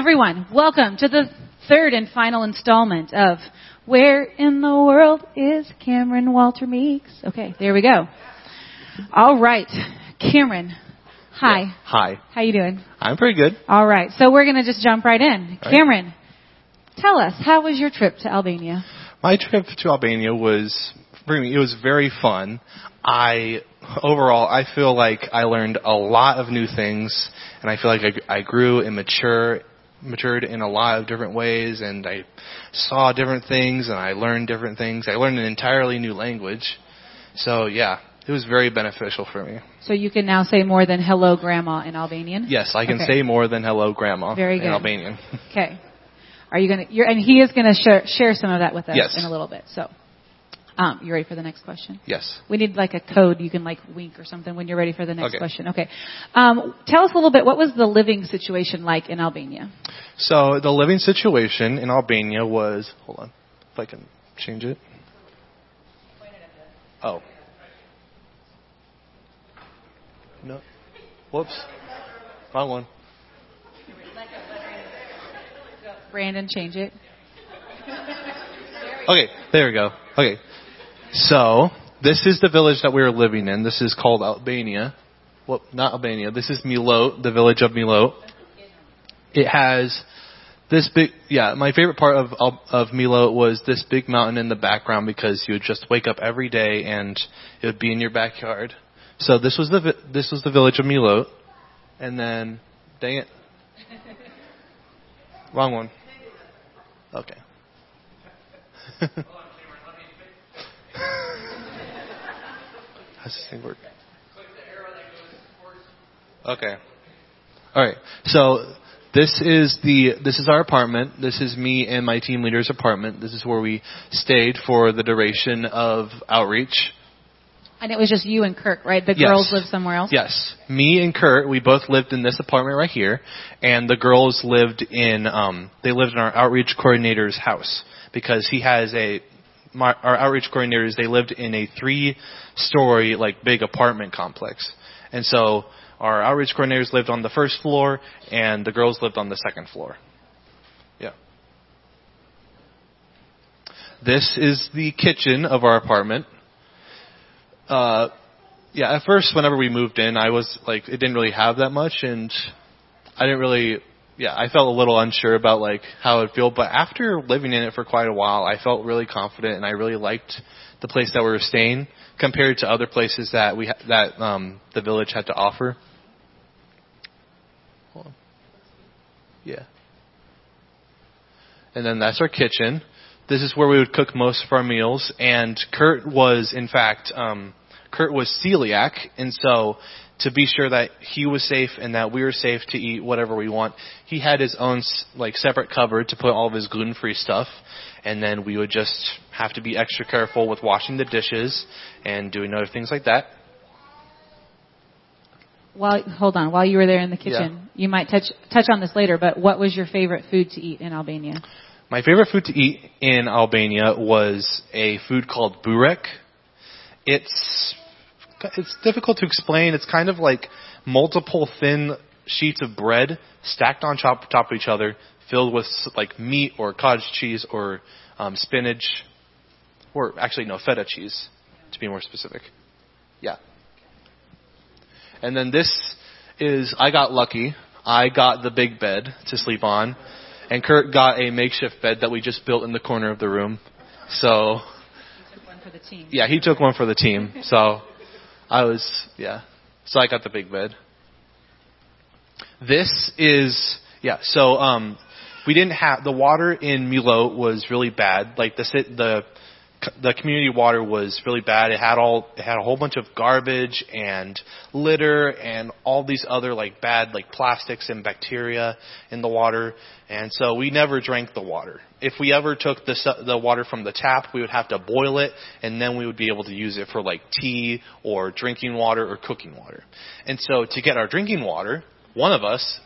everyone, welcome to the third and final installment of Where in the World is Cameron Walter Meeks? Okay, there we go. All right, Cameron. Hi. Yeah. Hi. How you doing? I'm pretty good. All right, so we're going to just jump right in. Right. Cameron, tell us, how was your trip to Albania? My trip to Albania was, it was very fun. I, overall, I feel like I learned a lot of new things, and I feel like I, I grew and mature, matured in a lot of different ways, and I saw different things, and I learned different things. I learned an entirely new language. So yeah, it was very beneficial for me. So you can now say more than hello grandma in Albanian? Yes, I can Okay. say more than hello grandma Very in good. Albanian. Okay. Are you going to, and he is going to share, share some of that with us Yes. in a little bit. So, um, you ready for the next question? yes. We need like a code you can like wink or something when you're ready for the next Okay. question. Okay. Um, tell us a little bit, what was the living situation like in Albania? So the living situation in Albania was hold on, if I can change it. Oh. No. Whoops. Wrong one. Brandon, change it. Okay, there we go. Okay. So, this is the village that we were living in. This is called Albania. Well, not Albania. This is Milot, the village of Milot. It has this big, yeah, my favorite part of, of, Milot was this big mountain in the background because you would just wake up every day and it would be in your backyard. So this was the, this was the village of Milot. And then, dang it. Wrong one. Okay. How's this thing work? Okay. All right. So this is the this is our apartment. This is me and my team leader's apartment. This is where we stayed for the duration of outreach. And it was just you and Kirk, right? The Yes. girls live somewhere else? Yes, me and Kurt, we both lived in this apartment right here, and the girls lived in um they lived in our outreach coordinator's house because he has a my, our outreach coordinators they lived in a three story like big apartment complex, and so our outreach coordinators lived on the first floor and the girls lived on the second floor. Yeah. This is the kitchen of our apartment. Uh, yeah, at first, whenever we moved in, I was like, it didn't really have that much, and I didn't really, yeah, I felt a little unsure about like how it would feel. But after living in it for quite a while, I felt really confident, and I really liked the place that we were staying compared to other places that we ha- that um, the village had to offer. Yeah. And then that's our kitchen. This is where we would cook most of our meals. And Kurt was, in fact, um, Kurt was celiac, and so to be sure that he was safe and that we were safe to eat whatever we want, he had his own like separate cupboard to put all of his gluten-free stuff. And then we would just have to be extra careful with washing the dishes and doing other things like that. While, hold on, while you were there in the kitchen, you might touch, touch on this later, but what was your favorite food to eat in Albania? My favorite food to eat in Albania was a food called burek. It's it's difficult to explain. It's kind of like multiple thin sheets of bread stacked on top, top of each other, filled with like meat or cottage cheese or um, spinach, or actually no feta cheese, to be more specific. Yeah. And then this is I got lucky. I got the big bed to sleep on, and Kurt got a makeshift bed that we just built in the corner of the room. So One for the team. yeah, he took one for the team. So I was yeah. So I got the big bed. This is yeah. So um, we didn't have the water in Milo was really bad. Like the the the community water was really bad. It had all it had a whole bunch of garbage and litter and all these other like bad like plastics and bacteria in the water. And so we never drank the water. If we ever took the the water from the tap, we would have to boil it and then we would be able to use it for like tea or drinking water or cooking water. And so to get our drinking water, one of us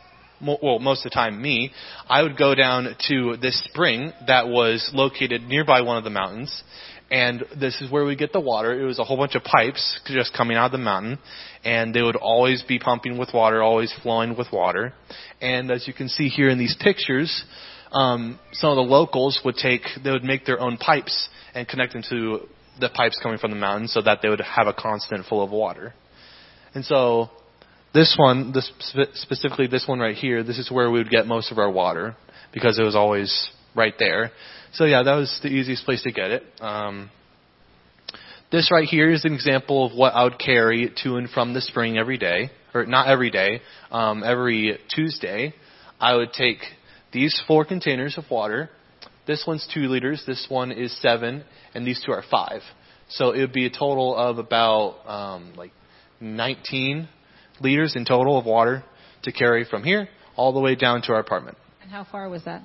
well, most of the time me, I would go down to this spring that was located nearby one of the mountains, And this is where we get the water. It was a whole bunch of pipes just coming out of the mountain, and they would always be pumping with water, always flowing with water. And as you can see here in these pictures, um, some of the locals would take, they would make their own pipes and connect them to the pipes coming from the mountain so that they would have a constant flow of water. And so this one, this specifically this one right here, this is where we would get most of our water because it was always right there. So yeah, that was the easiest place to get it. Um, this right here is an example of what I would carry to and from the spring every day, or not every day, um, every Tuesday. I would take these four containers of water. This one's two liters. This one is seven, and these two are five. So it would be a total of about um, like 19 liters in total of water to carry from here all the way down to our apartment. And how far was that?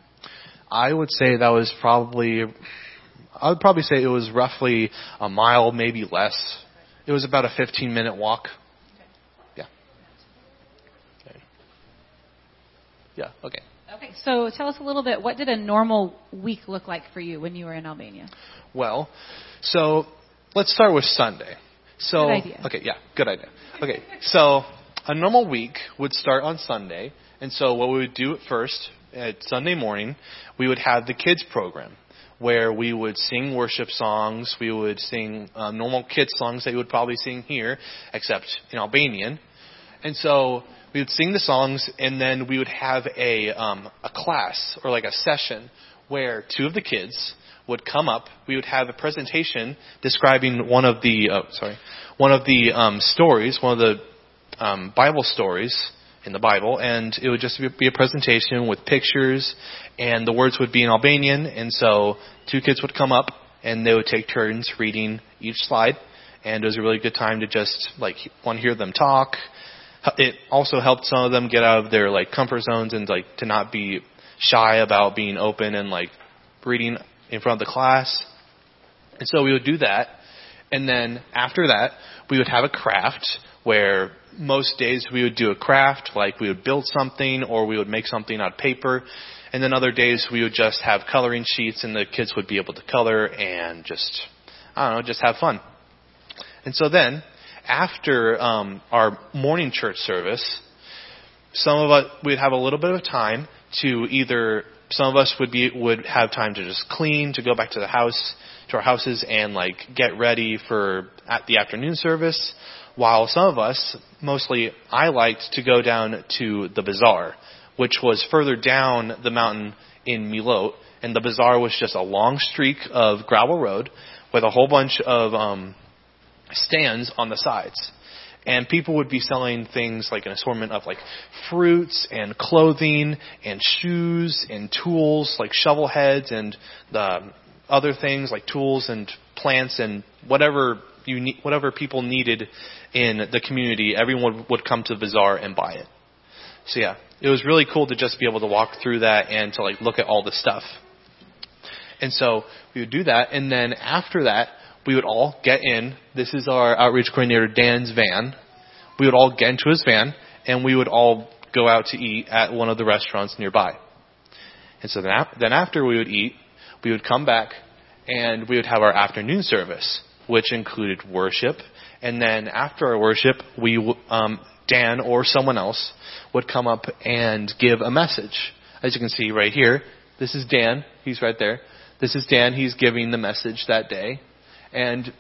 I would say that was probably, I would probably say it was roughly a mile, maybe less. It was about a 15 minute walk. Yeah. Okay. Yeah, okay. Okay, so tell us a little bit. What did a normal week look like for you when you were in Albania? Well, so let's start with Sunday. So, good idea. okay, yeah, good idea. Okay, so a normal week would start on Sunday, and so what we would do at first, at Sunday morning, we would have the kids program where we would sing worship songs, we would sing um, normal kids songs that you would probably sing here, except in Albanian. And so we would sing the songs, and then we would have a um, a class or like a session where two of the kids would come up. We would have a presentation describing one of the oh, sorry one of the um, stories, one of the um, Bible stories in the Bible, and it would just be a presentation with pictures, and the words would be in Albanian, and so two kids would come up and they would take turns reading each slide, and it was a really good time to just like to hear them talk. It also helped some of them get out of their like comfort zones and like to not be shy about being open and like reading in front of the class. And so we would do that. And then after that, we would have a craft where most days we would do a craft, like we would build something or we would make something out of paper. And then other days we would just have coloring sheets and the kids would be able to color and just, I don't know, just have fun. And so then, after um, our morning church service, some of us we'd have a little bit of time to either some of us would be would have time to just clean, to go back to the house, to our houses, and like get ready for at the afternoon service. While some of us, mostly I liked to go down to the bazaar, which was further down the mountain in Milot, and the bazaar was just a long streak of gravel road with a whole bunch of um, stands on the sides. And people would be selling things like an assortment of like fruits and clothing and shoes and tools like shovel heads and the other things like tools and plants and whatever you whatever people needed in the community, everyone would come to the bazaar and buy it. So yeah, it was really cool to just be able to walk through that and to like look at all the stuff. And so we would do that, and then after that, we would all get in. This is our outreach coordinator Dan's van. We would all get into his van and we would all go out to eat at one of the restaurants nearby. And so then, after we would eat, we would come back and we would have our afternoon service, which included worship. And then after our worship, we um, Dan or someone else would come up and give a message. As you can see right here, this is Dan. He's right there. This is Dan. He's giving the message that day. And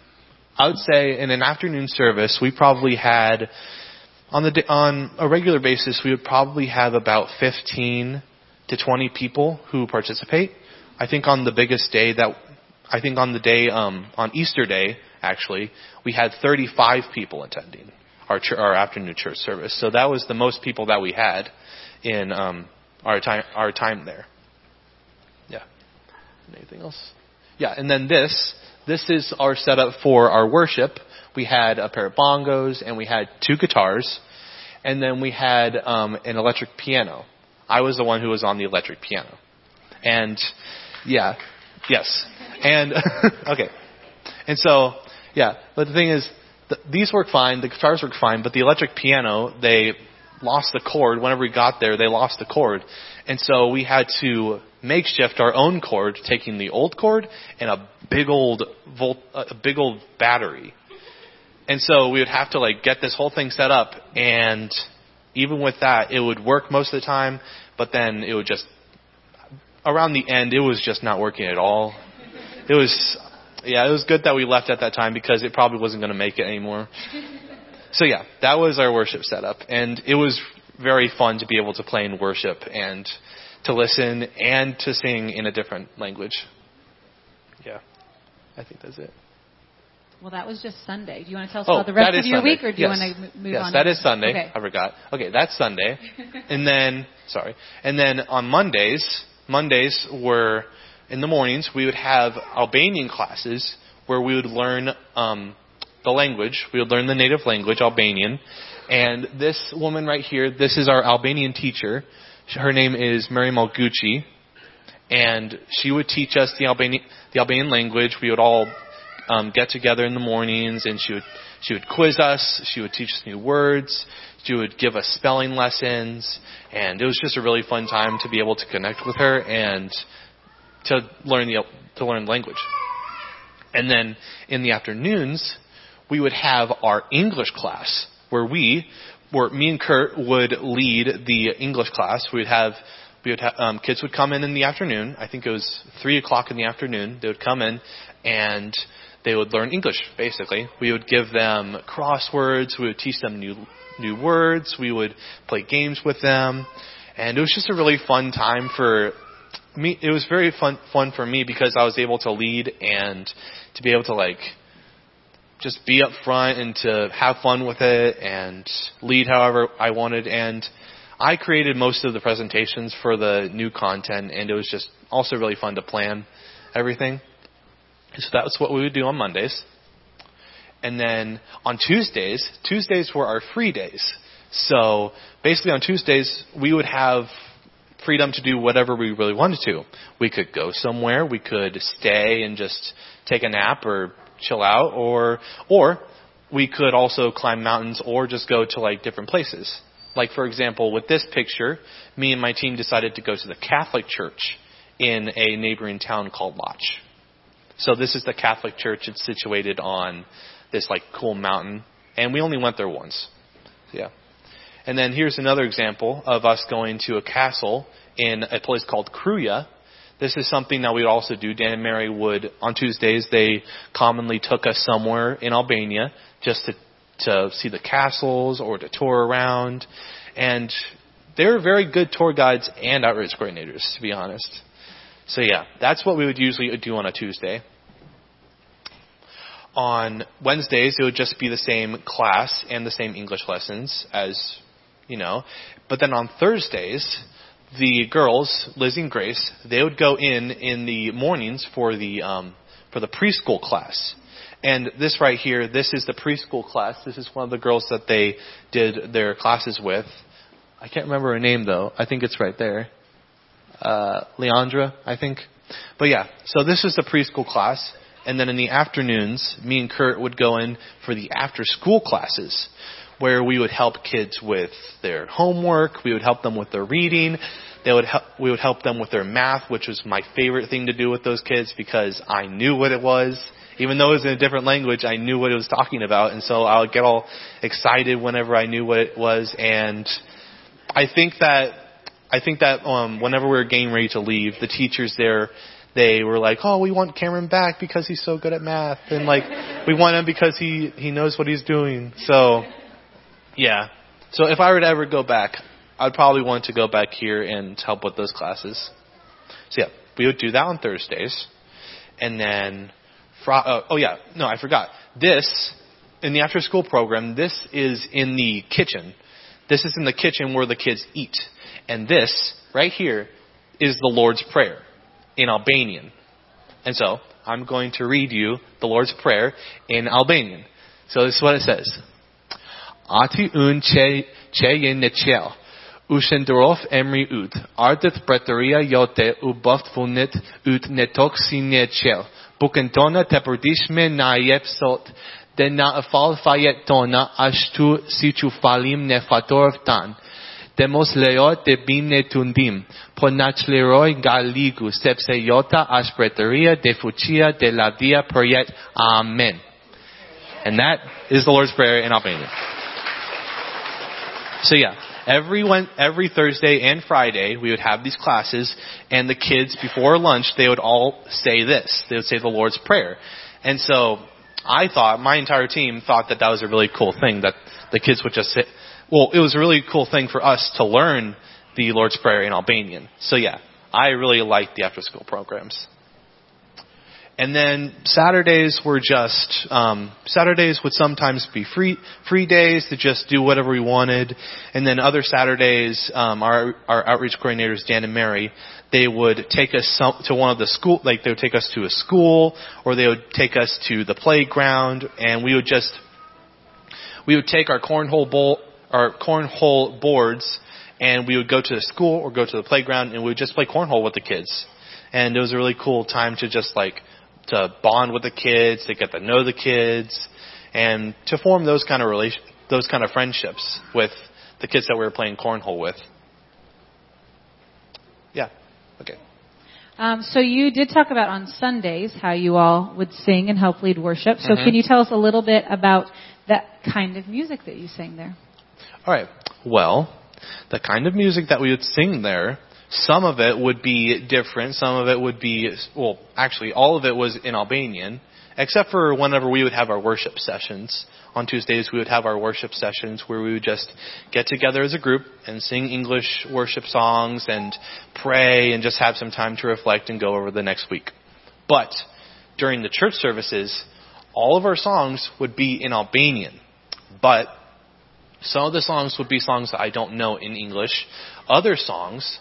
I would say in an afternoon service, we probably had on the on a regular basis, we would probably have about 15 to 20 people who participate. I think on the biggest day that I think on the day um, on Easter Day actually, we had 35 people attending our ch- our afternoon church service. So that was the most people that we had in um, our time our time there. Yeah. Anything else? Yeah, and then this this is our setup for our worship. We had a pair of bongos and we had two guitars, and then we had um, an electric piano. I was the one who was on the electric piano, and yeah, yes, and okay, and so yeah. But the thing is, th- these work fine. The guitars work fine, but the electric piano they lost the cord whenever we got there. They lost the cord, and so we had to makeshift our own cord, taking the old cord and a big old volt, a big old battery. And so we would have to like get this whole thing set up and even with that, it would work most of the time, but then it would just, around the end, it was just not working at all. It was, yeah, it was good that we left at that time because it probably wasn't going to make it anymore. So yeah, that was our worship setup, and it was very fun to be able to play in worship and to listen and to sing in a different language. Yeah, I think that's it. Well, that was just Sunday. Do you want to tell us Oh, about the rest of your Sunday. week, or do yes. you want to move yes, on? that to- is Sunday. Okay. I forgot. Okay, that's Sunday. and then, sorry. And then on Mondays, Mondays were in the mornings we would have Albanian classes where we would learn um, the language. We would learn the native language, Albanian. And this woman right here, this is our Albanian teacher. Her name is Mary Malgucci, and she would teach us the Albanian the Albanian language. We would all um, get together in the mornings, and she would she would quiz us. She would teach us new words. She would give us spelling lessons, and it was just a really fun time to be able to connect with her and to learn the to learn language. And then in the afternoons, we would have our English class where we, where me and Kurt would lead the English class. We'd have, we would have, um, kids would come in in the afternoon. I think it was three o'clock in the afternoon. They would come in and they would learn English, basically. We would give them crosswords. We would teach them new, new words. We would play games with them. And it was just a really fun time for me. It was very fun, fun for me because I was able to lead and to be able to like, just be up front and to have fun with it and lead however I wanted. And I created most of the presentations for the new content, and it was just also really fun to plan everything. So that's what we would do on Mondays. And then on Tuesdays, Tuesdays were our free days. So basically on Tuesdays, we would have freedom to do whatever we really wanted to. We could go somewhere, we could stay and just take a nap or chill out or or we could also climb mountains or just go to like different places. Like for example, with this picture, me and my team decided to go to the Catholic church in a neighboring town called Laç. So this is the Catholic church. It's situated on this like cool mountain, and we only went there once. Yeah. And then here's another example of us going to a castle in a place called Kruja. This is something that we'd also do. Dan and Mary would, on Tuesdays, they commonly took us somewhere in Albania just to, to see the castles or to tour around. And they were very good tour guides and outreach coordinators, to be honest. So yeah, that's what we would usually do on a Tuesday. On Wednesdays, it would just be the same class and the same English lessons as, you know. But then on Thursdays, the girls, Lizzie and Grace, they would go in in the mornings for the um, for the preschool class. And this right here, this is the preschool class. This is one of the girls that they did their classes with. I can't remember her name though. I think it's right there. Uh, Leandra, I think. But yeah, so this is the preschool class. And then in the afternoons, me and Kurt would go in for the after school classes where we would help kids with their homework, we would help them with their reading, they would help, we would help them with their math, which was my favorite thing to do with those kids because I knew what it was. Even though it was in a different language, I knew what it was talking about, and so I would get all excited whenever I knew what it was. And I think that I think that um, whenever we were getting ready to leave, the teachers there they were like, "Oh, we want Cameron back because he's so good at math, and like we want him because he he knows what he's doing." So, yeah. So if I were to ever go back, I'd probably want to go back here and help with those classes. So yeah, we would do that on Thursdays, and then, fr- uh, oh yeah, no, I forgot. This in the after school program. This is in the kitchen. This is in the kitchen where the kids eat, and this right here is the Lord's prayer in Albanian. And so I'm going to read you the Lord's Prayer in Albanian. So this is what it says. Ati un che shëndërof emri yt, ardët pretëria jote u funit yt në tokë si një qell. Bukën tona të përdishme na tona ashtu si që falim tanë. Demosleot de galigu, de de la. Amen. And that is the Lord's Prayer in Albanian. So yeah, every one, every Thursday and Friday we would have these classes, and the kids before lunch they would all say this. They would say the Lord's Prayer, and so I thought my entire team thought that that was a really cool thing that the kids would just say. Well, it was a really cool thing for us to learn the Lord's Prayer in Albanian. So yeah, I really liked the after school programs. And then Saturdays were just um, Saturdays would sometimes be free free days to just do whatever we wanted, and then other Saturdays, um, our our outreach coordinators Dan and Mary, they would take us some, to one of the school, like they would take us to a school, or they would take us to the playground, and we would just we would take our cornhole bowl, our cornhole boards, and we would go to the school or go to the playground, and we would just play cornhole with the kids. And it was a really cool time to just like to bond with the kids, to get to know the kids, and to form those kind of relation, those kind of friendships with the kids that we were playing cornhole with. Yeah. Okay. Um, so you did talk about on Sundays how you all would sing and help lead worship. So Mhm. can you tell us a little bit about that kind of music that you sang there? All right. Well, the kind of music that we would sing there, some of it would be different. Some of it would be, well, actually, all of it was in Albanian, except for whenever we would have our worship sessions. On Tuesdays, we would have our worship sessions where we would just get together as a group and sing English worship songs and pray and just have some time to reflect and go over the next week. But during the church services, all of our songs would be in Albanian. But some of the songs would be songs that I don't know in English. Other songs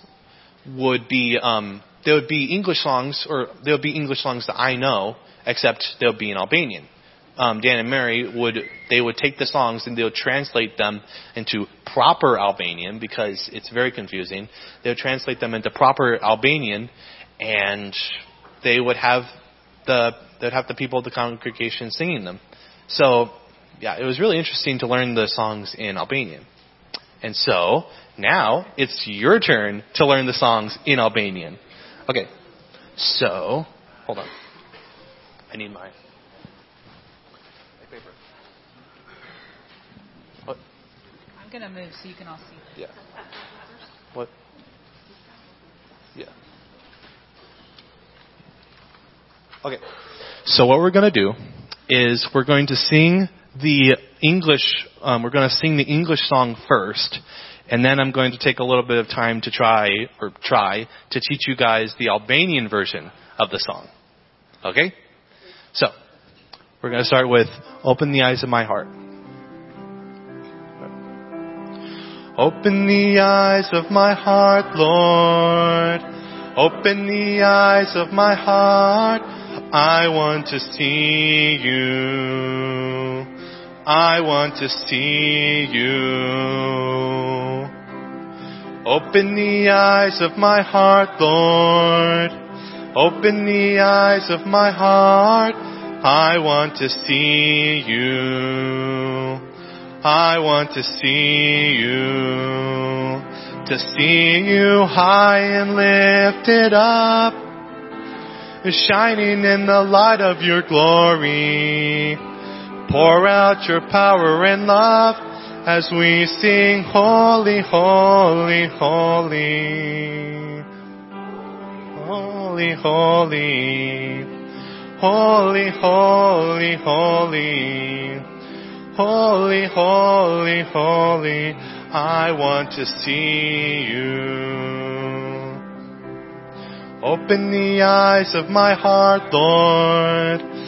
would be um, they would be English songs, or there would be English songs that I know, except they'll be in Albanian. Um, Dan and Mary would they would take the songs and they would translate them into proper Albanian because it's very confusing. They would translate them into proper Albanian, and they would have the they'd have the people of the congregation singing them. So yeah, it was really interesting to learn the songs in Albanian. And so now it's your turn to learn the songs in Albanian. Okay, so hold on. I need my, paper. What? I'm going to move so you can all see. Yeah. What? Yeah. Okay. So what we're going to do is we're going to sing the English. Um, we're going to sing the English song first, and then I'm going to take a little bit of time to try or try to teach you guys the Albanian version of the song. Okay. So we're going to start with "Open the Eyes of My Heart." Open the eyes of my heart, Lord. Open the eyes of my heart. I want to see you. I want to see you. Open the eyes of my heart, Lord. Open the eyes of my heart. I want to see you. I want to see you, to see you high and lifted up, shining in the light of your glory. Pour out your power and love as we sing, Holy, Holy, Holy. Holy, Holy. Holy, Holy, Holy. Holy, holy, holy, I want to see you. Open the eyes of my heart, Lord.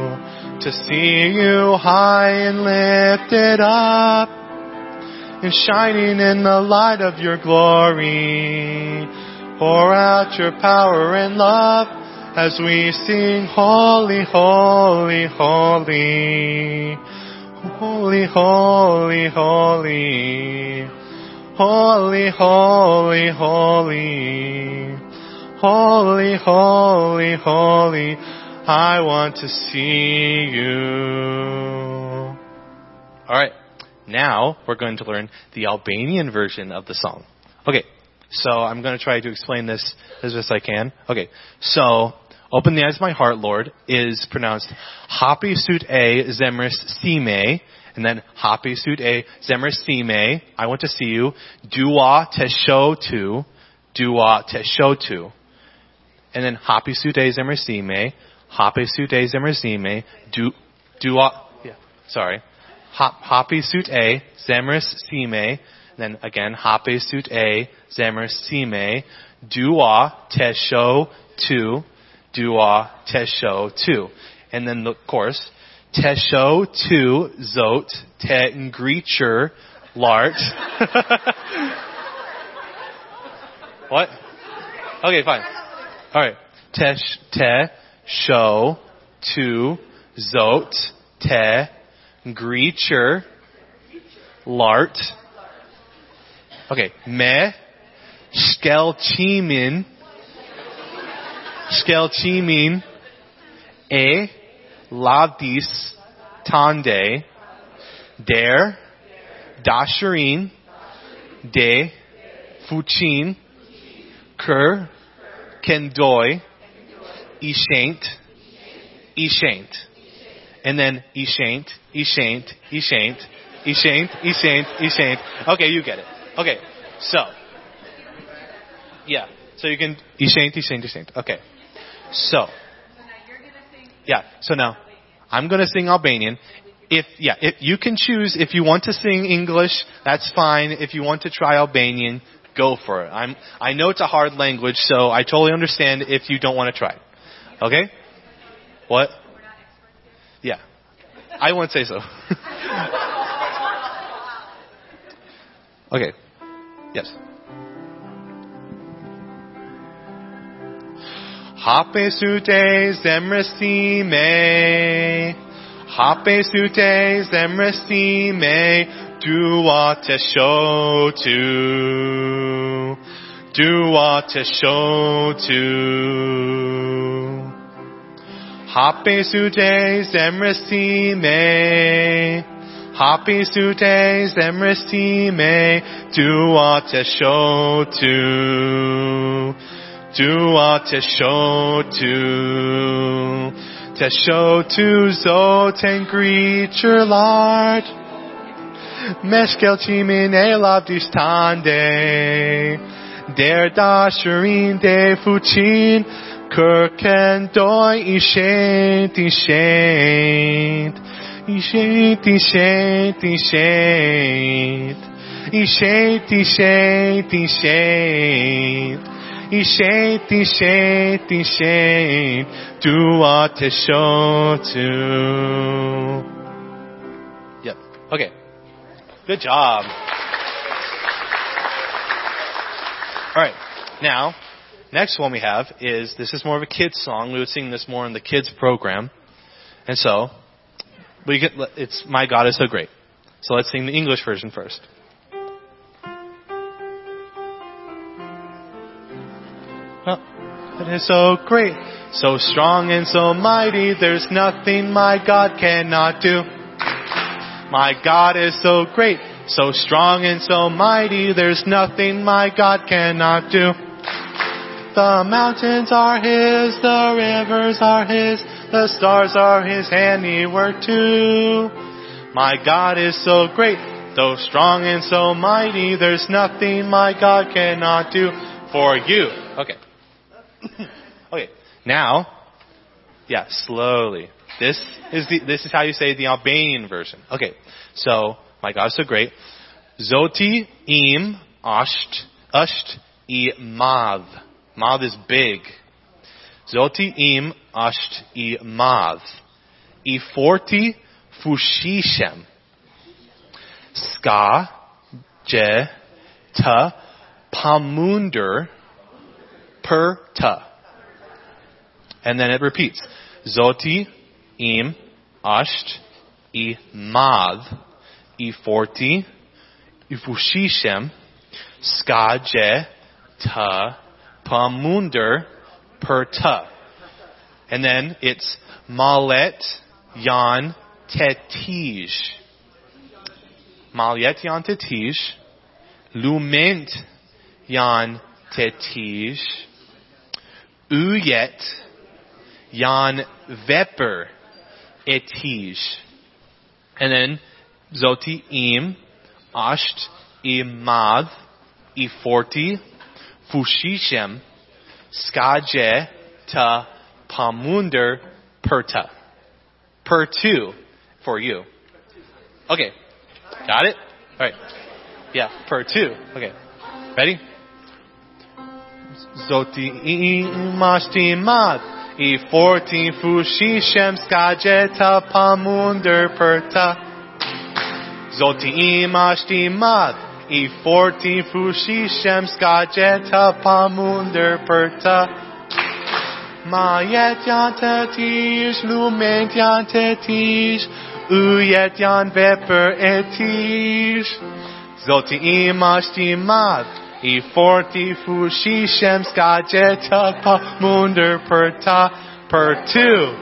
To see you high and lifted up and shining in the light of your glory. Pour out your power and love as we sing holy, holy, holy. Holy, holy, holy. Holy, holy, holy. Holy, holy, holy. I want to see you. Alright. Now we're going to learn the Albanian version of the song. Okay. So I'm going to try to explain this as best I can. Okay. So Open the eyes of my heart, Lord, is pronounced Happy Sut A Zemris Sime, and then Happy Sut A Zemris Sime. I want to see you. Dua Tesho to. Dua Tesho to. And then Happy Sut A Zemris Sime. Happy Sut A Zemris Sime. Du, Dua, yeah, sorry. Happy Sut A Zemris Sime. Then again, Happy Sut A Zemris Sime. Dua Tesho to dua tesho tu. And then the chorus, tesho tu zot te ngreacher lart. what? Okay, fine. Alright. Tesh, te, show, tu, zot, te, ngreacher, lart. Okay. Me, skelchimin, Skelchimin e lavdis tande der dasharin de fuchin ker kendoi ishaint ishaint and then ishaint ishaint ishaint ishaint ishaint ishaint okay you get it okay so yeah so you can ishaint ishaint ishaint okay so, yeah. So now, I'm going to sing Albanian. If yeah, if you can choose if you want to sing English, that's fine. If you want to try Albanian, go for it. I'm I know it's a hard language, so I totally understand if you don't want to try it. Okay? What? Yeah. I won't say so. okay. Yes. Hape sute zemrestime. Hape sute zemrestime. Dua teshotu. Dua teshotu. Hape sute zemrestime. Happy sute zemrestime. Dua teshotu. Dua teshotu. Teshotu zoten creature lard. Meskel chimin elav distande. Der dasherin de fuchin. Kirken doi ishent ishent. Ishent ishent ishent. Ishent ishent ishent. Ishent, ishent, ishent, dua teshotu. Yep. Okay. Good job. Alright. Now, next one we have is, this is more of a kids song. We would sing this more in the kids program. And so, we get, it's My God is So Great. So let's sing the English version first. It is so great, so strong and so mighty, there's nothing my God cannot do. My God is so great, so strong and so mighty, there's nothing my God cannot do. The mountains are His, the rivers are His, the stars are His handiwork too. My God is so great, so strong and so mighty, there's nothing my God cannot do for you. Okay. okay, now, yeah, slowly. This is the, this is how you say the Albanian version. Okay, so my God, is so great. Zoti im asht asht i. Mav is big. Zoti im asht i mav. I forti fushishem. Ska je ta pamunder per ta. And then it repeats. Zoti im asht i mad i forti i fushishem skaje ta pamunder per ta. And then it's malet yan tetij. Malet yan tetij. Lument yan tetij. Uyet yan veper etij. And then zoti im asht imad iforti fushishem skaje ta pamunder perta. Per two for you. Okay. Got it? Alright. Yeah, per two. Okay. Ready? Zoti imashti mad. I forti fushishem skaje ta pamunder perta. Zoti imashti mad. I forti fushishem skaje ta pamunder perta. Mayet yan tetish, lument yan tetish, uyet yan veper etish. Zoti imashti mad, i forti fushishem skajeta pa munder per ta per two.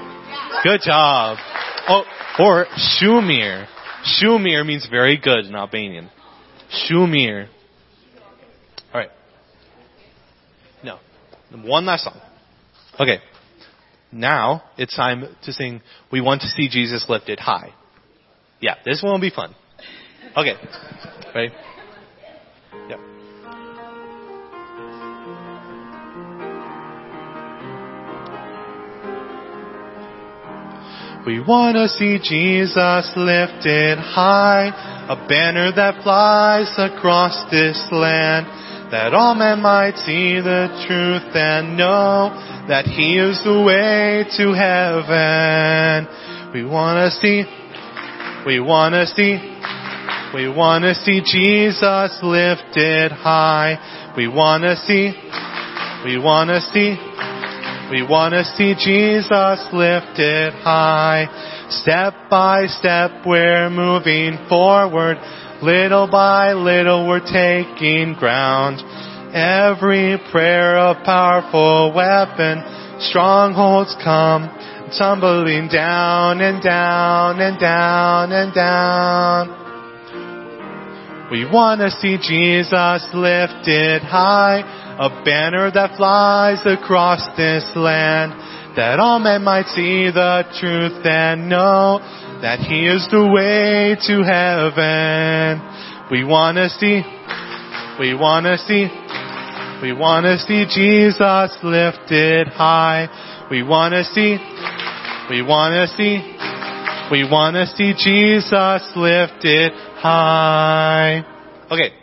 Good job. Oh, or shumir. Shumir means very good in Albanian. Shumir. Alright. No. One last song. Okay. Now it's time to sing We Want to See Jesus Lifted High. Yeah, this one will be fun. Okay. Ready? Yep. We want to see Jesus lifted high, a banner that flies across this land, that all men might see the truth and know that He is the way to heaven. We want to see, we want to see, we want to see Jesus lifted high. We want to see, we want to see, we want to see Jesus lifted high. Step by step we're moving forward. Little by little we're taking ground. Every prayer a powerful weapon. Strongholds come tumbling down and down and down and down. We want to see Jesus lifted high, a banner that flies across this land, that all men might see the truth and know that He is the way to heaven. We want to see, we want to see, we want to see Jesus lifted high. We want to see, we want to see, we want to see Jesus lifted high. Okay.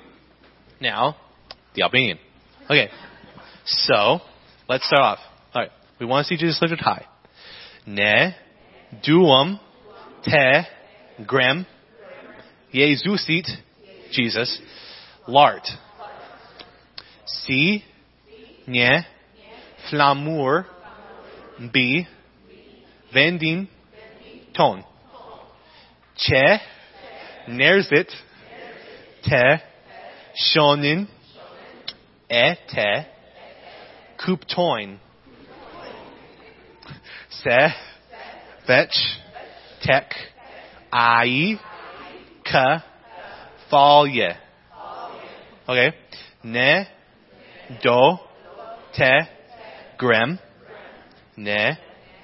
Now, the Albanian. Okay. So, let's start off. We want to see Jesus lifted high. Ne, duum, te, grem, Jesusit, Jesus, lart. Si, ne, flamur, bi, vendin, ton. Che, nerzit, te, shonin, e te, kuptoin. Se, fetch, tek, ai, ka, falje. Okay. Ne, do, te, grem. Ne,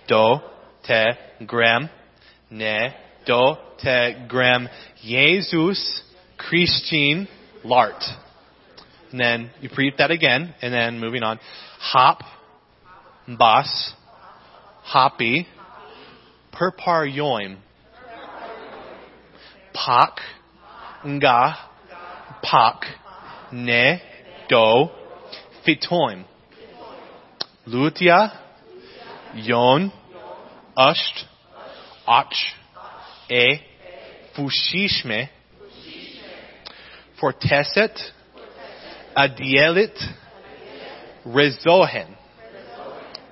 do, te, grem. Ne, do, te, grem. Jesus, Christine, lart. And then you repeat that again, and then moving on. Hop, bas, hoppy, perpar yoim. Pak, nga, pak, ne, do, fitoim. Lutia, yon, usht, ach, e, fushishme, forteset, adielit, Rizohen.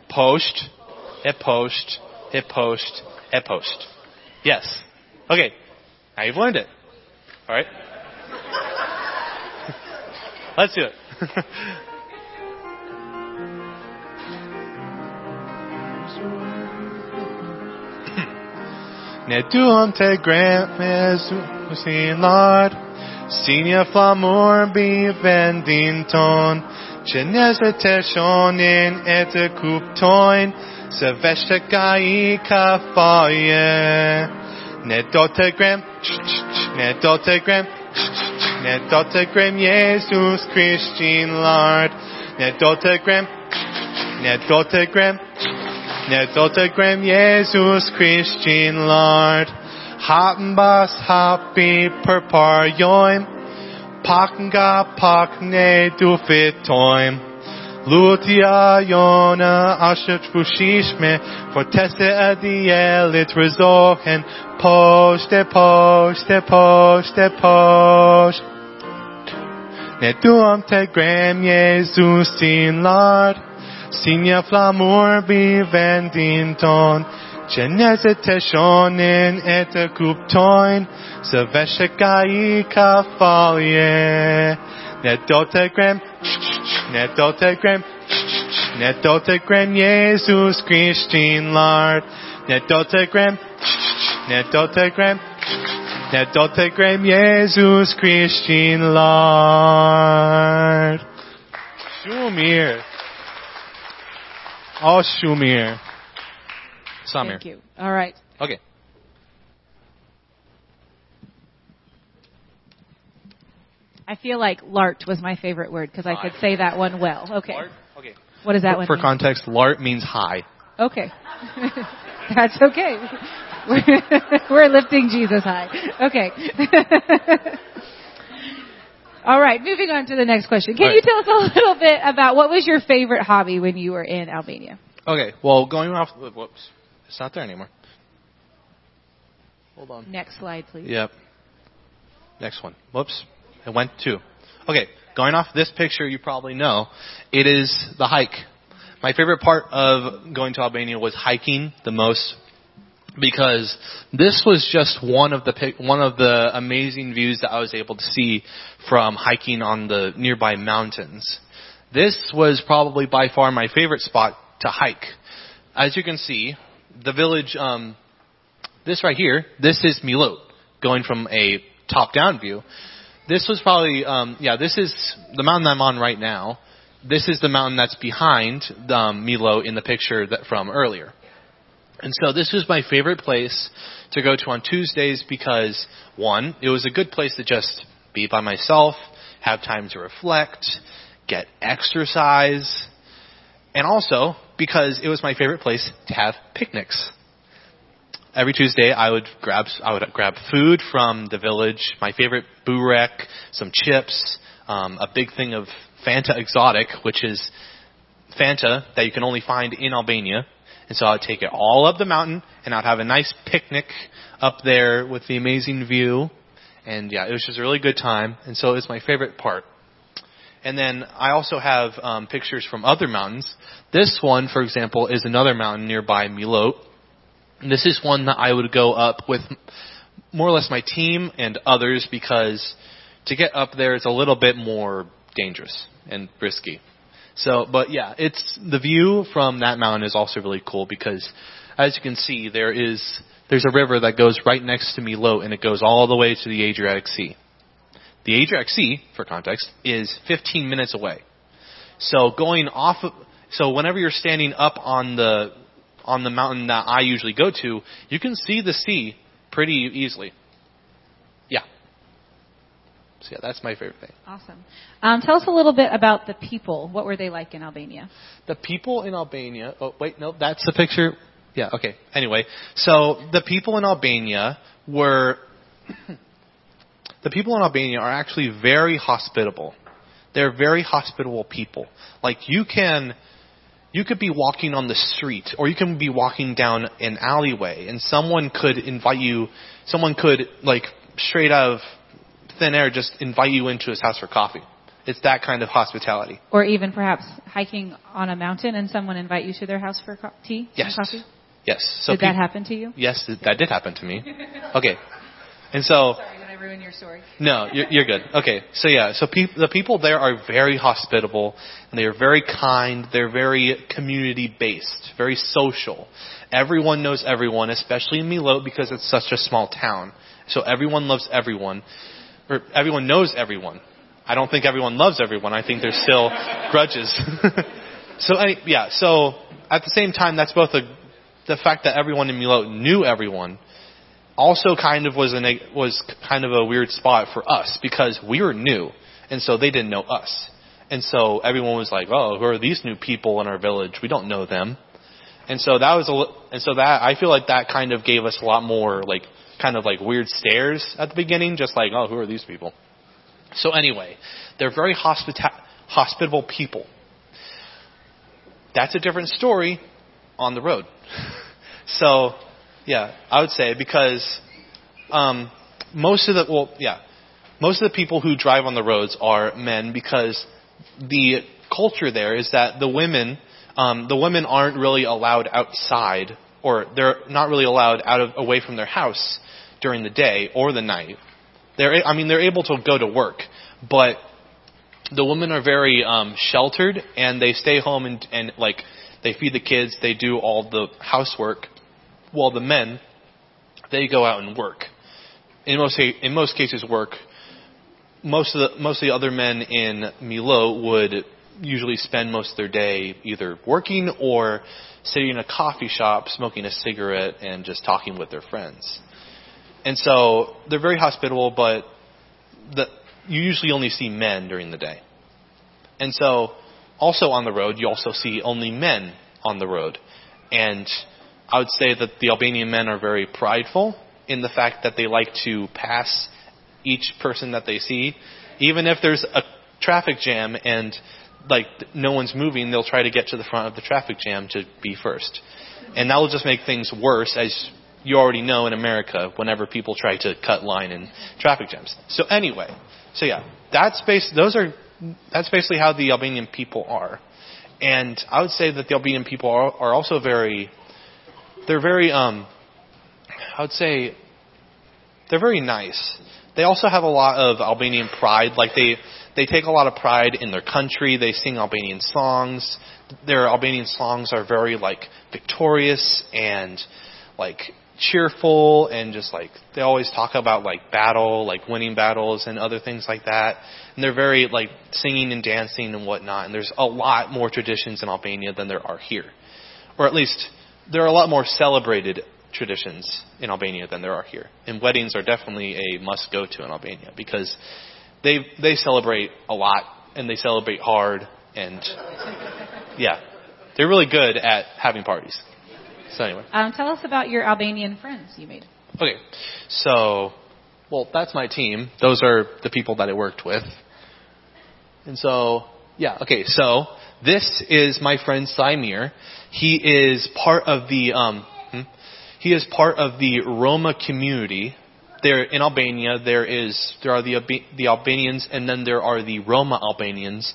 Post. Et post. Et post. Et post. Yes. Okay. Now you've learned it. Alright? Let's do it. Ne te te shonin et Se veste gai ka faye. Ne dotegram, ne dotegram, ne dotegram Jesus Christian Lord. Ne dotegram, ne dotegram, ne dotegram Jesus Christian Lord. Happenbas happy per parjoim, paknga pakne du fitoim. Lutia Yona Asher Fushishme Forteste Adielit Rezochen Poste Poste Poste Post Ne duam te grem Jesus sin lard Signa flamur bi vendinton Genese te shonin et kuptoin Se veshekai kafalie Ne dotegram Ne dotegram Ne dotegram Jesus Christian Lord. Ne dotegram Ne dotegram Ne dotegram Jesus Christian Lord. Shumir. Oh Shumir. Samir. Thank you. All right. Okay I feel like lart was my favorite word because I could say that one well. Okay. Lart? Okay What does that For, one for mean? context, Lart means high. Okay. That's okay. We're, we're lifting Jesus high. Okay. All right, moving on to the next question. Can All you tell us a little bit about what was your favorite hobby when you were in Albania? Okay, well, going off. Whoops, it's not there anymore. Hold on. Next slide, please. Yep. Next one. Whoops, it went two. Okay, going off this picture, you probably know it is the hike. My favorite part of going to Albania was hiking the most because this was just one of the one of the amazing views that I was able to see from hiking on the nearby mountains. This was probably by far my favorite spot to hike. As you can see, the village, um, this right here, this is Milot, going from a top-down view. This was probably, um, yeah, this is the mountain I'm on right now. This is the mountain that's behind um, Milo in the picture that from earlier. And so this was my favorite place to go to on Tuesdays because one, it was a good place to just be by myself, have time to reflect, get exercise, and also because it was my favorite place to have picnics. Every Tuesday I would grab I would grab food from the village, my favorite burek, some chips, um, a big thing of Fanta Exotic, which is Fanta that you can only find in Albania. And so I'd take it all up the mountain and I'd have a nice picnic up there with the amazing view. And yeah, it was just a really good time. And so it's my favorite part. And then I also have um, pictures from other mountains. This one, for example, is another mountain nearby Milot. This is one that I would go up with more or less my team and others because to get up there is a little bit more dangerous and risky. So, but yeah, it's the view from that mountain is also really cool because, as you can see, there is there's a river that goes right next to Milo and it goes all the way to the Adriatic Sea. The Adriatic Sea, for context, is 15 minutes away. So going off of, so whenever you're standing up on the on the mountain that I usually go to, you can see the sea pretty easily. Yeah. So yeah, that's my favorite thing. Awesome. Um, tell us a little bit about the people. What were they like in Albania? The people in Albania. Oh wait, no, that's the picture. Yeah. Okay. Anyway, so the people in Albania were. the people in Albania are actually very hospitable. They're very hospitable people. Like you can. You could be walking on the street, or you can be walking down an alleyway, and someone could invite you. Someone could like straight out of thin air just invite you into his house for coffee. It's that kind of hospitality. Or even perhaps hiking on a mountain and someone invite you to their house for co- tea Yes. coffee. Yes. So Did that happen to you? Yes, that did happen to me. Okay. And so Sorry, ruin your story? No, you're, you're good. Okay, so yeah, so peop the people there are very hospitable, and they are very kind. They're very community based, very social. Everyone knows everyone, especially in Milo because it's such a small town. So everyone loves everyone, or everyone knows everyone. I don't think everyone loves everyone. I think there's still grudges. so any, yeah, so at the same time, that's both a, the fact that everyone in Milo knew everyone also kind of was a was kind of a weird spot for us because we were new, and so they didn't know us, and so everyone was like, "Oh, who are these new people in our village? We don't know them," and so that was a and so that I feel like that kind of gave us a lot more like kind of like weird stares at the beginning, just like, "Oh, who are these people?" So anyway, they're very hospita- hospitable people. That's a different story on the road. so yeah, I would say because um, most of the well, yeah, most of the people who drive on the roads are men because the culture there is that the women um, the women aren't really allowed outside or they're not really allowed out of away from their house during the day or the night. They're I mean they're able to go to work, but the women are very um, sheltered and they stay home and, and like they feed the kids, they do all the housework, while the men they go out and work. In most in most cases, work. Most of the most of the other men in Milo would usually spend most of their day either working or sitting in a coffee shop, smoking a cigarette, and just talking with their friends. And so they're very hospitable, but the, you usually only see men during the day. And so, also on the road, you also see only men on the road. And I would say that the Albanian men are very prideful in the fact that they like to pass each person that they see. Even if there's a traffic jam and like no one's moving, they'll try to get to the front of the traffic jam to be first. And that will just make things worse as you already know in America whenever people try to cut line in traffic jams. So anyway, so yeah, that's those are that's basically how the Albanian people are. And I would say that the Albanian people are, are also very they're very um I would say they're very nice. They also have a lot of Albanian pride. Like they they take a lot of pride in their country. They sing Albanian songs. Their Albanian songs are very like victorious and like cheerful and just like they always talk about like battle, like winning battles and other things like that. And they're very like singing and dancing and whatnot. And there's a lot more traditions in Albania than there are here, or at least there are a lot more celebrated traditions in Albania than there are here. And weddings are definitely a must go to in Albania because they they celebrate a lot and they celebrate hard and yeah, they're really good at having parties. So anyway. Um, tell us about your Albanian friends you made. Okay, so, well, that's my team. Those are the people that I worked with. And so, yeah, okay, so this is my friend Simir. He is part of the, um, hmm? he is part of the Roma community. There in Albania, there is there are the the Albanians, and then there are the Roma Albanians,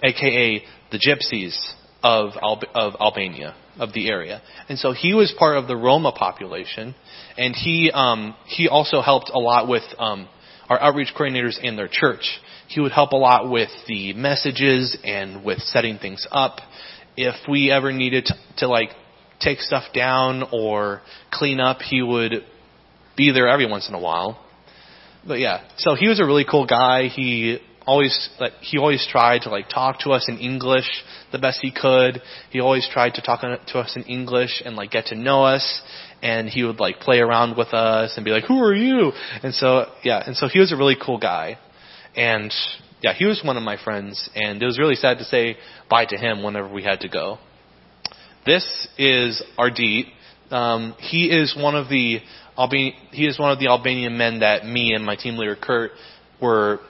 aka the Gypsies of of Albania of the area. And so he was part of the Roma population, and he um, he also helped a lot with um, our outreach coordinators in their church. He would help a lot with the messages and with setting things up. If we ever needed to, to like take stuff down or clean up, he would be there every once in a while. But yeah, so he was a really cool guy. He always like he always tried to like talk to us in English the best he could. He always tried to talk to us in English and like get to know us. And he would like play around with us and be like, "Who are you?" And so yeah, and so he was a really cool guy. And yeah, he was one of my friends, and it was really sad to say bye to him whenever we had to go. This is Ardit. Um, he is one of the Alban- he is one of the Albanian men that me and my team leader Kurt were.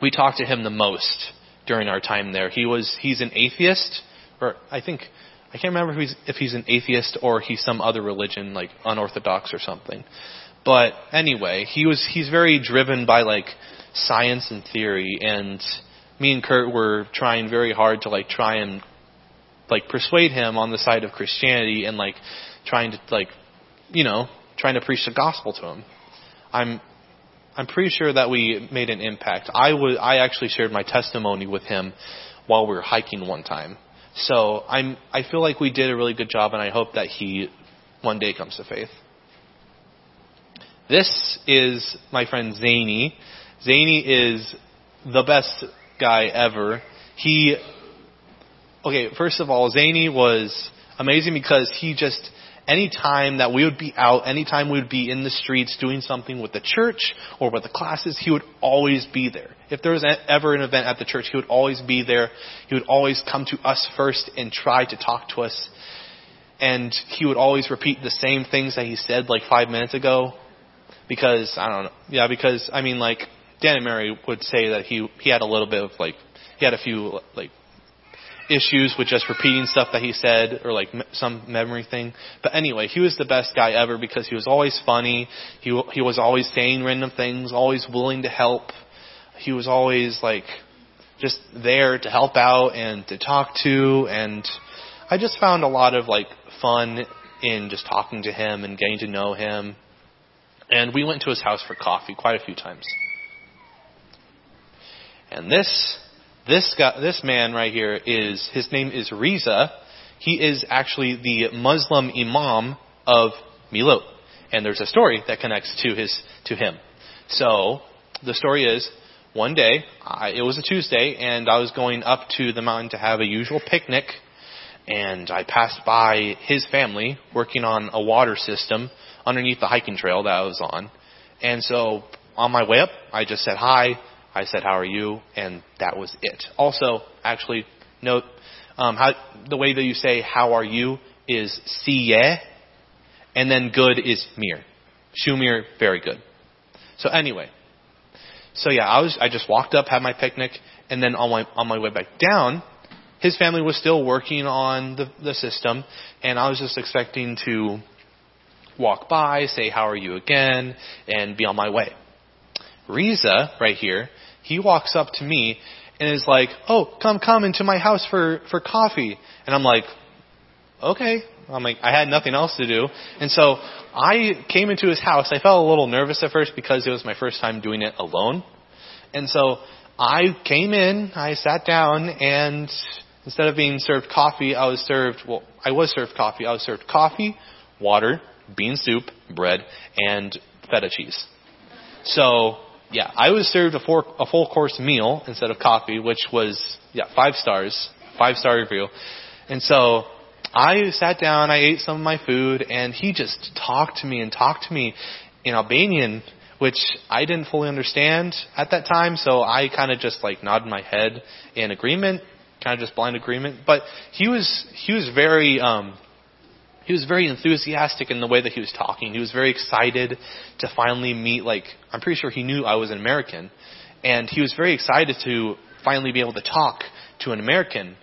We talked to him the most during our time there. He was he's an atheist, or I think I can't remember if he's if he's an atheist or he's some other religion like unorthodox or something. But anyway, he was he's very driven by like science and theory and me and Kurt were trying very hard to like try and like persuade him on the side of Christianity and like trying to like you know trying to preach the gospel to him. I'm I'm pretty sure that we made an impact. I was I actually shared my testimony with him while we were hiking one time. So I'm I feel like we did a really good job and I hope that he one day comes to faith. This is my friend Zany. Zany is the best guy ever. He okay, first of all, Zany was amazing because he just any time that we would be out, any time we would be in the streets doing something with the church or with the classes, he would always be there. If there was ever an event at the church, he would always be there. He would always come to us first and try to talk to us. And he would always repeat the same things that he said like five minutes ago. Because, I don't know. Yeah, because, I mean, like, Dan and Mary would say that he, he had a little bit of like, he had a few like issues with just repeating stuff that he said or like some memory thing. But anyway, he was the best guy ever because he was always funny. He he was always saying random things, always willing to help. He was always like just there to help out and to talk to and I just found a lot of like fun in just talking to him and getting to know him. And we went to his house for coffee quite a few times. And this this guy, this man right here is his name is Riza. He is actually the Muslim imam of Milot, and there's a story that connects to his to him. So the story is one day I, it was a Tuesday, and I was going up to the mountain to have a usual picnic, and I passed by his family working on a water system underneath the hiking trail that I was on, and so on my way up, I just said hi I said, "How are you?" and that was it. Also, actually, note um, how the way that you say "How are you" is siye, and then good is mir. Shumir, very good. So anyway, so yeah, I was I just walked up, had my picnic, and then on my on my way back down, his family was still working on the the system, and I was just expecting to walk by, say how are you again, and be on my way. Riza, right here, he walks up to me and is like, "Oh, come, come into my house for for coffee." And I'm like, "Okay." I'm like, I had nothing else to do, and so I came into his house. I felt a little nervous at first because it was my first time doing it alone, and so I came in. I sat down, and instead of being served coffee, I was served. Well, I was served coffee. I was served coffee, water, bean soup, bread, and feta cheese. So yeah, I was served a, four, a full course meal instead of coffee, which was yeah five stars, five star review. And so I sat down, I ate some of my food, and he just talked to me and talked to me in Albanian, which I didn't fully understand at that time. So I kind of just like nodded my head in agreement, kind of just blind agreement. But he was he was very um, he was very enthusiastic in the way that he was talking. He was very excited to finally meet, like, I'm pretty sure he knew I was an American. And he was very excited to finally be able to talk to an American.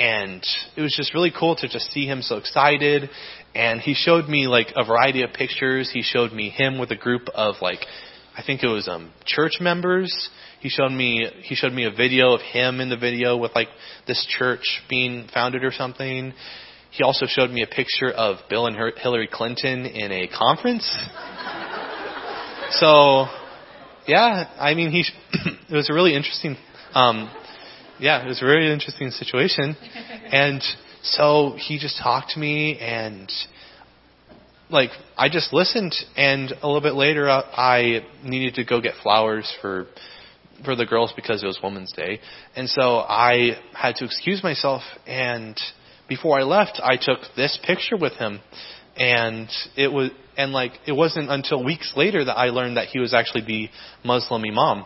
And it was just really cool to just see him so excited. And he showed me, like, a variety of pictures. He showed me him with a group of, like, I think it was um church members. He showed me he showed me a video of him in the video with like this church being founded or something. He also showed me a picture of Bill and Hillary Clinton in a conference. so, yeah, I mean, he, it was a really interesting, um, yeah, it was a really interesting situation. And so he just talked to me and, like, I just listened and a little bit later uh, I needed to go get flowers for, for the girls because it was Women's Day. And so I had to excuse myself and, before I left, I took this picture with him, and it was and like it wasn't until weeks later that I learned that he was actually the Muslim imam.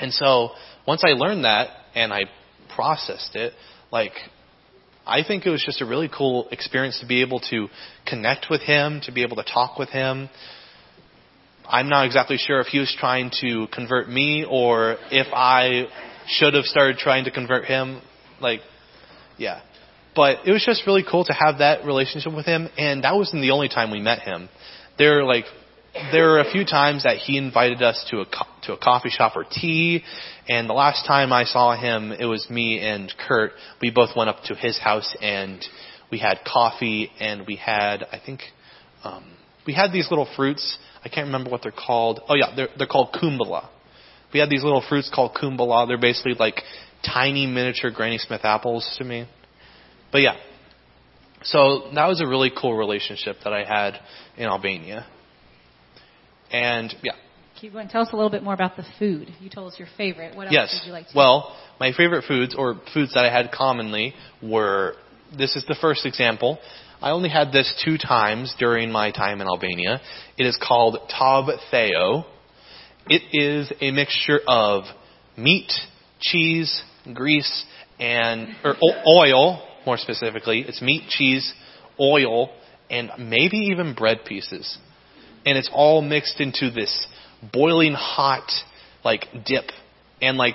And so once I learned that and I processed it, like I think it was just a really cool experience to be able to connect with him, to be able to talk with him. I'm not exactly sure if he was trying to convert me or if I should have started trying to convert him. Like, yeah. But it was just really cool to have that relationship with him, and that wasn't the only time we met him. There, are like, there were a few times that he invited us to a to a coffee shop or tea, and the last time I saw him, it was me and Kurt. We both went up to his house and we had coffee and we had I think um, we had these little fruits. I can't remember what they're called. Oh yeah, they're they're called kumbala. We had these little fruits called kumbala. They're basically like tiny miniature Granny Smith apples to me. But yeah. So that was a really cool relationship that I had in Albania. And yeah. Keep going. Tell us a little bit more about the food. You told us your favorite. What else Yes. did you like to Yes. Well, my favorite foods or foods that I had commonly were this is the first example. I only had this two times during my time in Albania. It is called Tav Theo. It is a mixture of meat, cheese, grease, and or oil, more specifically. It's meat, cheese, oil, and maybe even bread pieces. And it's all mixed into this boiling hot like dip. And like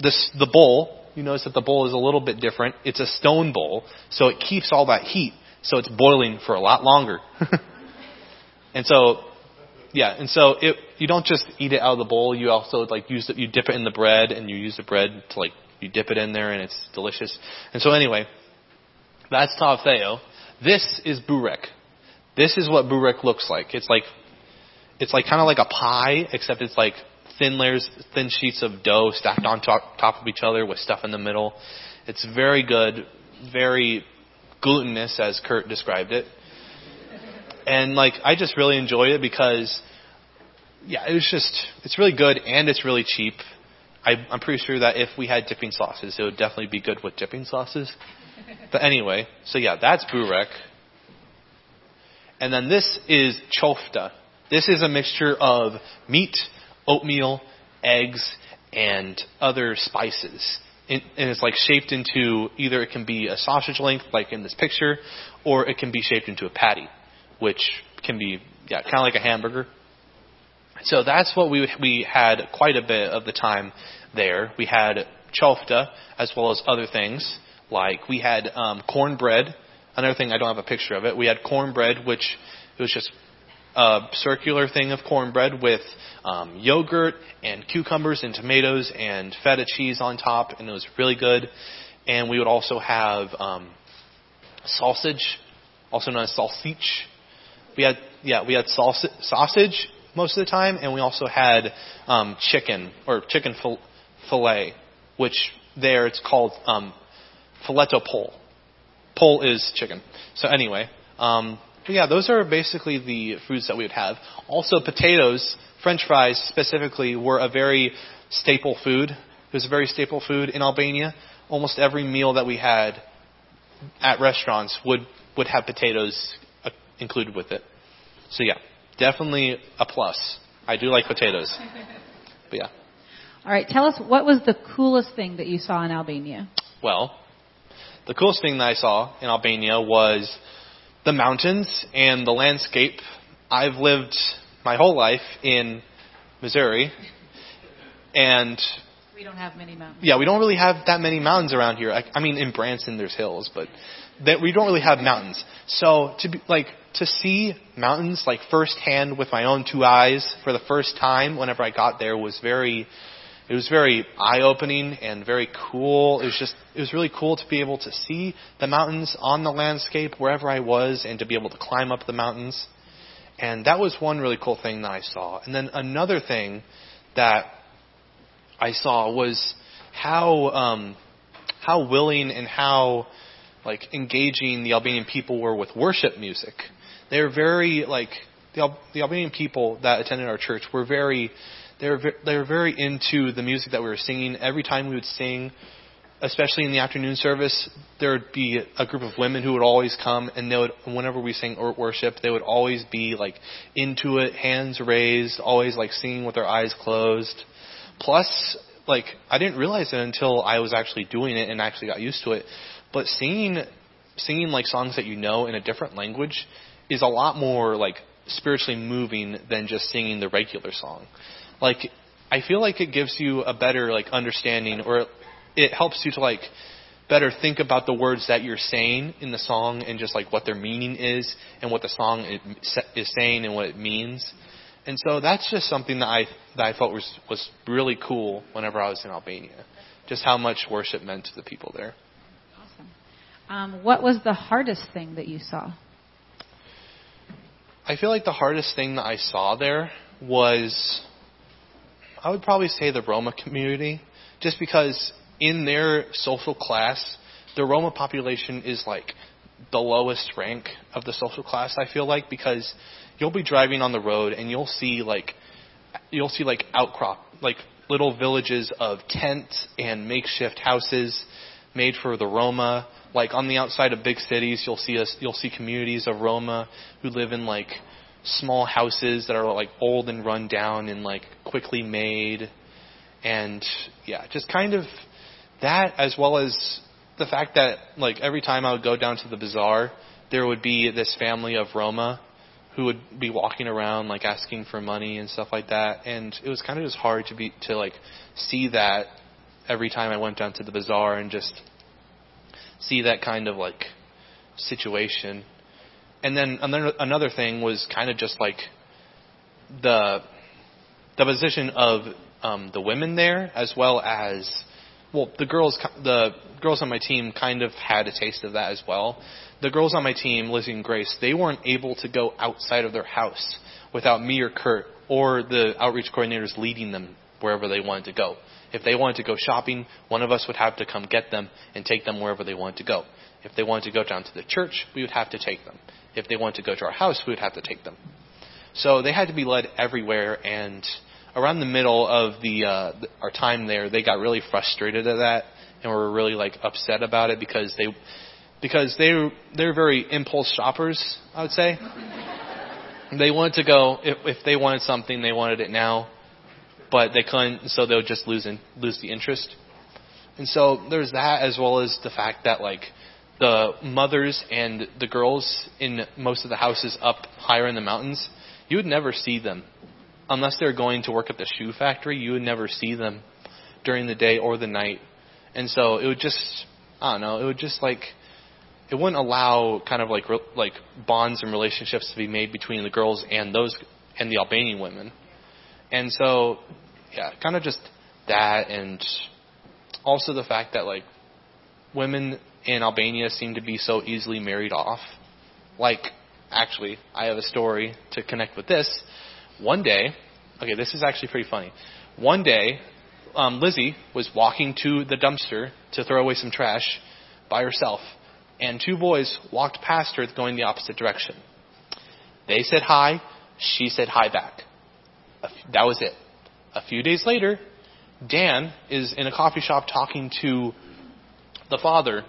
this the bowl, you notice that the bowl is a little bit different. It's a stone bowl, so it keeps all that heat. So it's boiling for a lot longer. and so yeah, and so it you don't just eat it out of the bowl. You also like use it. You dip it in the bread, and you use the bread to like you dip it in there, and it's delicious. And so anyway, that's tav theo. This is burek. This is what burek looks like. It's like it's like kind of like a pie, except it's like thin layers, thin sheets of dough stacked on top, top of each other with stuff in the middle. It's very good, very glutinous, as Kurt described it. And like, I just really enjoy it because, yeah, it was just, it's really good and it's really cheap. I, I'm pretty sure that if we had dipping sauces, it would definitely be good with dipping sauces. But anyway, so yeah, that's burek. And then this is chofta. This is a mixture of meat, oatmeal, eggs, and other spices. And it's like shaped into either it can be a sausage length, like in this picture, or it can be shaped into a patty, which can be yeah, kind of like a hamburger. So that's what we we had quite a bit of the time there. We had chofta as well as other things like we had um, cornbread. Another thing I don't have a picture of it. We had cornbread, which it was just a circular thing of cornbread with um, yogurt and cucumbers and tomatoes and feta cheese on top, and it was really good. And we would also have um, sausage, also known as sausage. We had yeah we had sausage, most of the time, and we also had um, chicken or chicken fil- fillet, which there it's called um, fileto pole. Pole is chicken. So anyway, um, but yeah, those are basically the foods that we would have. Also, potatoes, French fries specifically, were a very staple food. It was a very staple food in Albania. Almost every meal that we had at restaurants would would have potatoes uh, included with it. So yeah, definitely a plus. I do like potatoes. But yeah. All right, tell us what was the coolest thing that you saw in Albania? Well, the coolest thing that I saw in Albania was the mountains and the landscape. I've lived my whole life in Missouri, and We don't have many mountains. yeah, we don't really have that many mountains around here. I, I mean, in Branson there's hills, but that we don't really have mountains. So to be like to see mountains like firsthand with my own two eyes for the first time whenever I got there was very it was very eye opening and very cool. It was just it was really cool to be able to see the mountains on the landscape wherever I was and to be able to climb up the mountains. And that was one really cool thing that I saw. And then another thing that I saw was how um, how willing and how like engaging the Albanian people were with worship music. They were very like the Al- the Albanian people that attended our church were very they were they were very into the music that we were singing. Every time we would sing, especially in the afternoon service, there would be a group of women who would always come, and they would whenever we sang or worship, they would always be like into it, hands raised, always like singing with their eyes closed. Plus, like I didn't realize it until I was actually doing it and actually got used to it. But singing, singing like songs that you know in a different language is a lot more like spiritually moving than just singing the regular song. Like I feel like it gives you a better like understanding, or it helps you to like better think about the words that you're saying in the song and just like what their meaning is and what the song is saying and what it means. And so that's just something that I that I felt was was really cool whenever I was in Albania. Just how much worship meant to the people there. Awesome. Um, what was the hardest thing that you saw? I feel like the hardest thing that I saw there was, I would probably say the Roma community, just because in their social class, the Roma population is like the lowest rank of the social class. I feel like because you'll be driving on the road and you'll see like you'll see like outcrop like little villages of tents and makeshift houses made for the Roma. Like on the outside of big cities, you'll see us you'll see communities of Roma who live in like small houses that are like old and run down and like quickly made. And yeah, just kind of that as well as the fact that like every time I would go down to the bazaar, there would be this family of Roma who would be walking around like asking for money and stuff like that. And it was kind of just hard to be to like see that every time I went down to the bazaar and just see that kind of like situation and then another thing was kind of just like the the position of um, the women there, as well as well the girls the girls on my team kind of had a taste of that as well. The girls on my team, Lizzie and Grace, they weren't able to go outside of their house without me or Kurt or the outreach coordinators leading them wherever they wanted to go. If they wanted to go shopping, one of us would have to come get them and take them wherever they wanted to go. If they wanted to go down to the church, we would have to take them. If they wanted to go to our house, we would have to take them. So they had to be led everywhere, and around the middle of the uh, our time there, they got really frustrated at that, and were really like upset about it because they because they they're very impulse shoppers. I would say they wanted to go if if they wanted something, they wanted it now, but they couldn't, so they would just lose in, lose the interest. And so there's that as well as the fact that like the mothers and the girls in most of the houses up higher in the mountains, you would never see them. Unless they're going to work at the shoe factory, you would never see them during the day or the night. And so it would just, I don't know, it would just like, it wouldn't allow kind of like, like bonds and relationships to be made between the girls and those, and the Albanian women. And so, yeah, kind of just that and also the fact that like women in Albania seem to be so easily married off. Like, actually, I have a story to connect with this. One day, okay, this is actually pretty funny. One day, um, Lizzie was walking to the dumpster to throw away some trash by herself, and two boys walked past her going the opposite direction. They said hi, she said hi back. That was it. A few days later, Dan is in a coffee shop talking to the father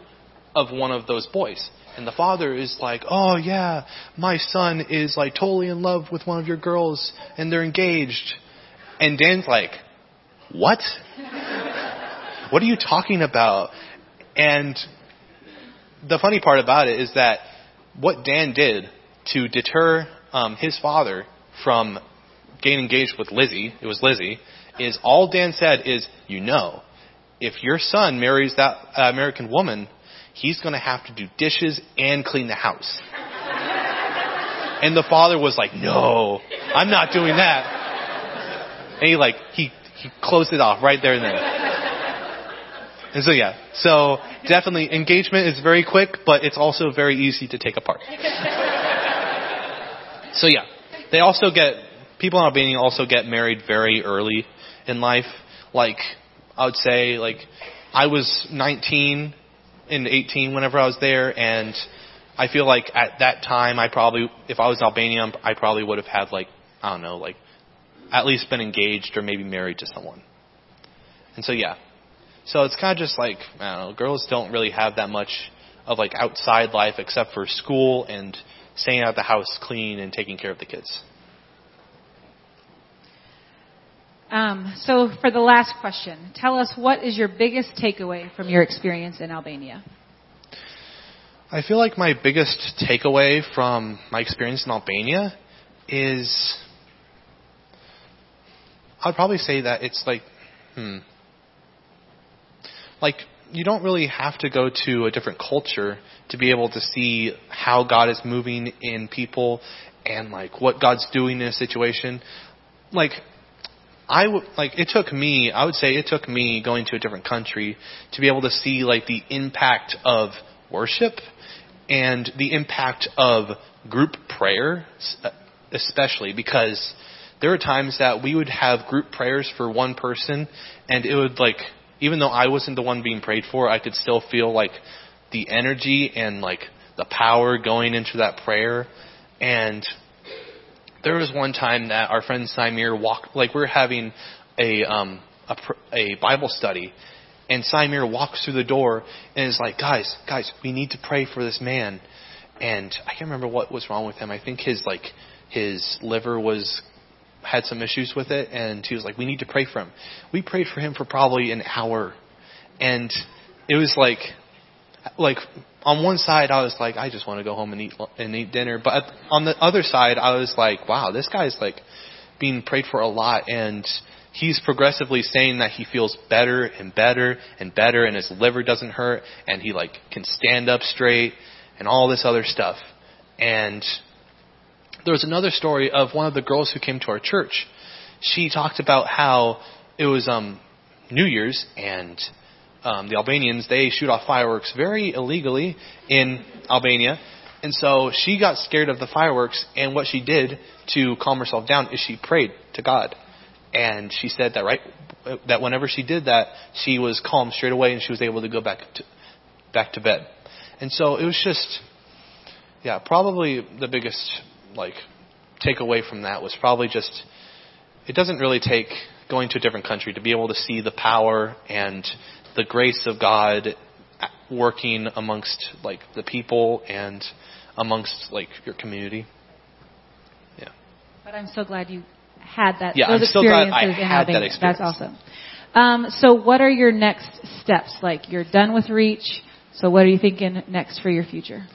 of one of those boys. And the father is like, "Oh yeah, my son is like totally in love with one of your girls and they're engaged." And Dan's like, "What? what are you talking about?" And the funny part about it is that what Dan did to deter um, his father from getting engaged with Lizzie, it was Lizzie, is all Dan said is, "You know, if your son marries that uh, American woman, he's going to have to do dishes and clean the house. and the father was like, no, I'm not doing that. And he like, he, he closed it off right there and then. And so yeah, so definitely engagement is very quick, but it's also very easy to take apart. so yeah, they also get, people in Albania also get married very early in life. Like, I would say like, I was 19 in 18 whenever I was there, and I feel like at that time I probably, if I was Albanian, I probably would have had like, I don't know, like at least been engaged or maybe married to someone. And so yeah, so it's kind of just like I don't know, girls don't really have that much of like outside life except for school and staying out the house clean and taking care of the kids. Um, so, for the last question, tell us what is your biggest takeaway from your experience in Albania? I feel like my biggest takeaway from my experience in Albania is I'd probably say that it's like, hmm, like you don't really have to go to a different culture to be able to see how God is moving in people and like what God's doing in a situation. Like I would like it took me, I would say it took me going to a different country to be able to see like the impact of worship and the impact of group prayer uh, especially because there were times that we would have group prayers for one person and it would like even though I wasn't the one being prayed for, I could still feel like the energy and like the power going into that prayer. And there was one time that our friend Simir walked, like we are having a um, a, a Bible study, and Simir walks through the door and is like, "Guys, guys, we need to pray for this man." And I can't remember what was wrong with him. I think his like his liver was had some issues with it, and he was like, "We need to pray for him." We prayed for him for probably an hour, and it was like, like on one side I was like, I just want to go home and eat and eat dinner, but on the other side I was like, wow, this guy's like being prayed for a lot, and he's progressively saying that he feels better and better and better, and his liver doesn't hurt, and he like can stand up straight, and all this other stuff, and there was another story of one of the girls who came to our church. She talked about how it was um, New Year's and um, the Albanians they shoot off fireworks very illegally in Albania, and so she got scared of the fireworks. And what she did to calm herself down is she prayed to God, and she said that right that whenever she did that, she was calm straight away, and she was able to go back to back to bed. And so it was just, yeah, probably the biggest like takeaway from that was probably just it doesn't really take going to a different country to be able to see the power and the grace of God working amongst like the people and amongst like your community. Yeah. But I'm so glad you had that. Yeah, those I'm so glad I had that experience. That's awesome. Um, so, what are your next steps? Like, you're done with Reach. So, what are you thinking next for your future?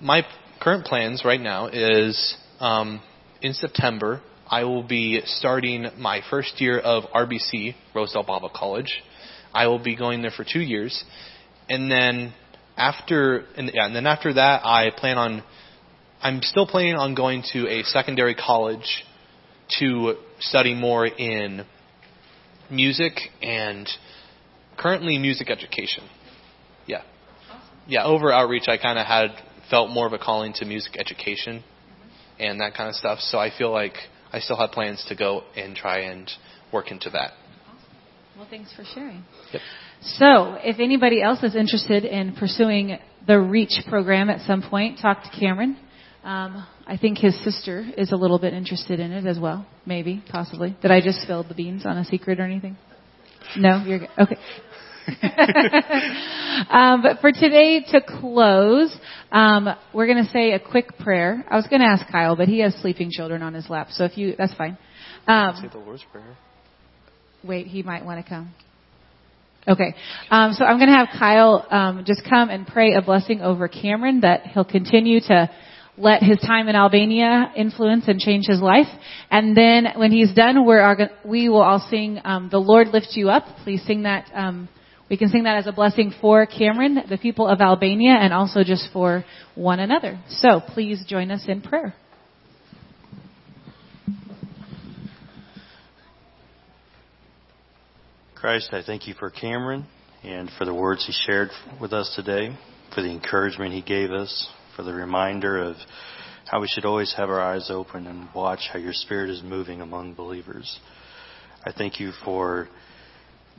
My current plans right now is um, in September I will be starting my first year of RBC Rosedale Bible College. I will be going there for two years, and then after and, yeah, and then after that I plan on I'm still planning on going to a secondary college to study more in music and currently music education. Yeah. Yeah, over outreach I kind of had felt more of a calling to music education mm-hmm. and that kind of stuff. So I feel like I still have plans to go and try and work into that. Well, thanks for sharing. Yep. So, if anybody else is interested in pursuing the REACH program at some point, talk to Cameron. Um, I think his sister is a little bit interested in it as well. Maybe, possibly. Did I just spill the beans on a secret or anything? No, you're good. Okay. um, but for today to close, um, we're going to say a quick prayer. I was going to ask Kyle, but he has sleeping children on his lap, so if you, that's fine. Um, say the Lord's prayer. Wait, he might want to come. Okay, um, so I'm going to have Kyle um, just come and pray a blessing over Cameron that he'll continue to let his time in Albania influence and change his life. And then when he's done, we're, we will all sing um, "The Lord Lift You Up." Please sing that. Um, we can sing that as a blessing for Cameron, the people of Albania, and also just for one another. So please join us in prayer. Christ, I thank you for Cameron and for the words he shared with us today, for the encouragement he gave us, for the reminder of how we should always have our eyes open and watch how your Spirit is moving among believers. I thank you for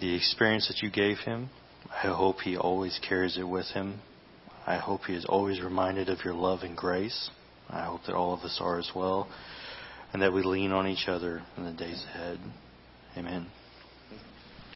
the experience that you gave him. I hope he always carries it with him. I hope he is always reminded of your love and grace. I hope that all of us are as well, and that we lean on each other in the days ahead. Amen.